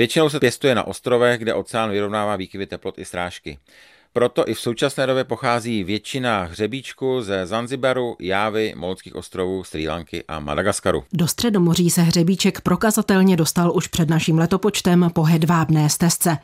Většinou se pěstuje na ostrovech, kde oceán vyrovnává výkyvy teplot i srážky. Proto i v současné době pochází většina hřebíčku ze Zanzibaru, Jávy, Molských ostrovů, Sri Lanky a Madagaskaru. Do středomoří se hřebíček prokazatelně dostal už před naším letopočtem po hedvábné stezce.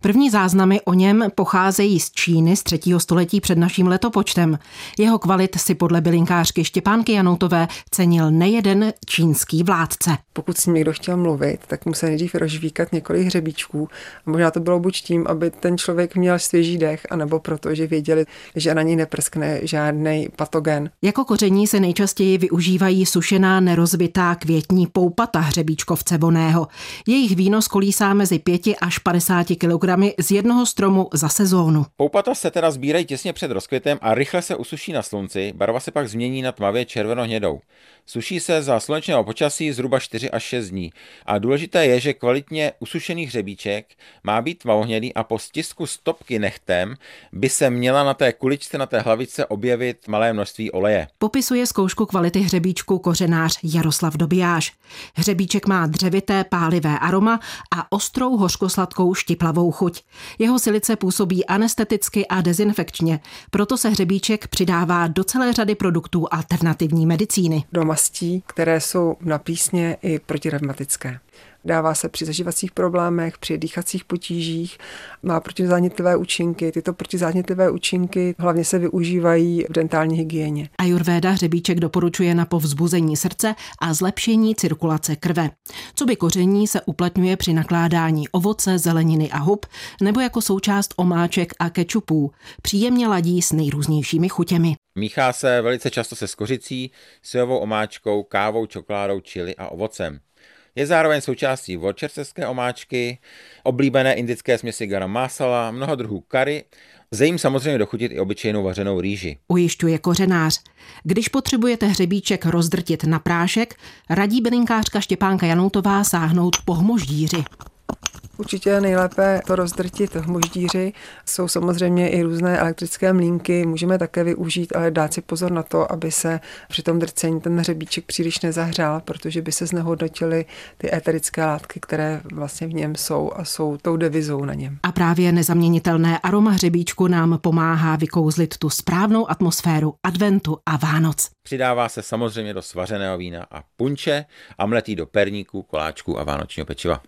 První záznamy o něm pocházejí z Číny z třetího století před naším letopočtem. Jeho kvalit si podle bylinkářky Štěpánky Janoutové cenil nejeden čínský vládce. Pokud s ním někdo chtěl mluvit, tak musel nejdřív rozžvíkat několik hřebíčků. A možná to bylo buď tím, aby ten člověk měl svěží dech, anebo proto, že věděli, že na ní neprskne žádný patogen. Jako koření se nejčastěji využívají sušená nerozbitá květní poupata hřebíčkovce voného. Jejich výnos kolísá mezi 5 až 50 kg z jednoho stromu za sezónu. Poupata se teda sbírají těsně před rozkvětem a rychle se usuší na slunci, barva se pak změní na tmavě červeno-hnědou. Suší se za slunečného počasí zhruba 4 až 6 dní. A důležité je, že kvalitně usušený hřebíček má být tmavohnědý a po stisku stopky nechtem by se měla na té kuličce, na té hlavice objevit malé množství oleje. Popisuje zkoušku kvality hřebíčku kořenář Jaroslav Dobijáš. Hřebíček má dřevité pálivé aroma a ostrou hořkosladkou štiplavou chuť. Jeho silice působí anesteticky a dezinfekčně, proto se hřebíček přidává do celé řady produktů alternativní medicíny. Do mastí, které jsou na písně i protirevmatické. Dává se při zažívacích problémech, při dýchacích potížích, má protizánětlivé účinky. Tyto protizánětlivé účinky hlavně se využívají v dentální hygieně. Ayurveda hřebíček doporučuje na povzbuzení srdce a zlepšení cirkulace krve. Co by koření se uplatňuje při nakládání ovoce, zeleniny a hub, nebo jako součást omáček a kečupů. Příjemně ladí s nejrůznějšími chutěmi. Míchá se velice často se skořicí, sojovou omáčkou, kávou, čokoládou, čili a ovocem. Je zároveň součástí worcesterské omáčky, oblíbené indické směsi garam masala, mnoho druhů kary, Lze jim samozřejmě dochutit i obyčejnou vařenou rýži. Ujišťuje kořenář. Když potřebujete hřebíček rozdrtit na prášek, radí bylinkářka Štěpánka Janoutová sáhnout po hmoždíři. Určitě nejlépe to rozdrtit v moždíři. Jsou samozřejmě i různé elektrické mlínky, můžeme také využít, ale dát si pozor na to, aby se při tom drcení ten hřebíček příliš nezahřál, protože by se znehodnotily ty éterické látky, které vlastně v něm jsou a jsou tou devizou na něm. A právě nezaměnitelné aroma hřebíčku nám pomáhá vykouzlit tu správnou atmosféru adventu a Vánoc. Přidává se samozřejmě do svařeného vína a punče a mletý do perníků, koláčků a vánočního pečiva.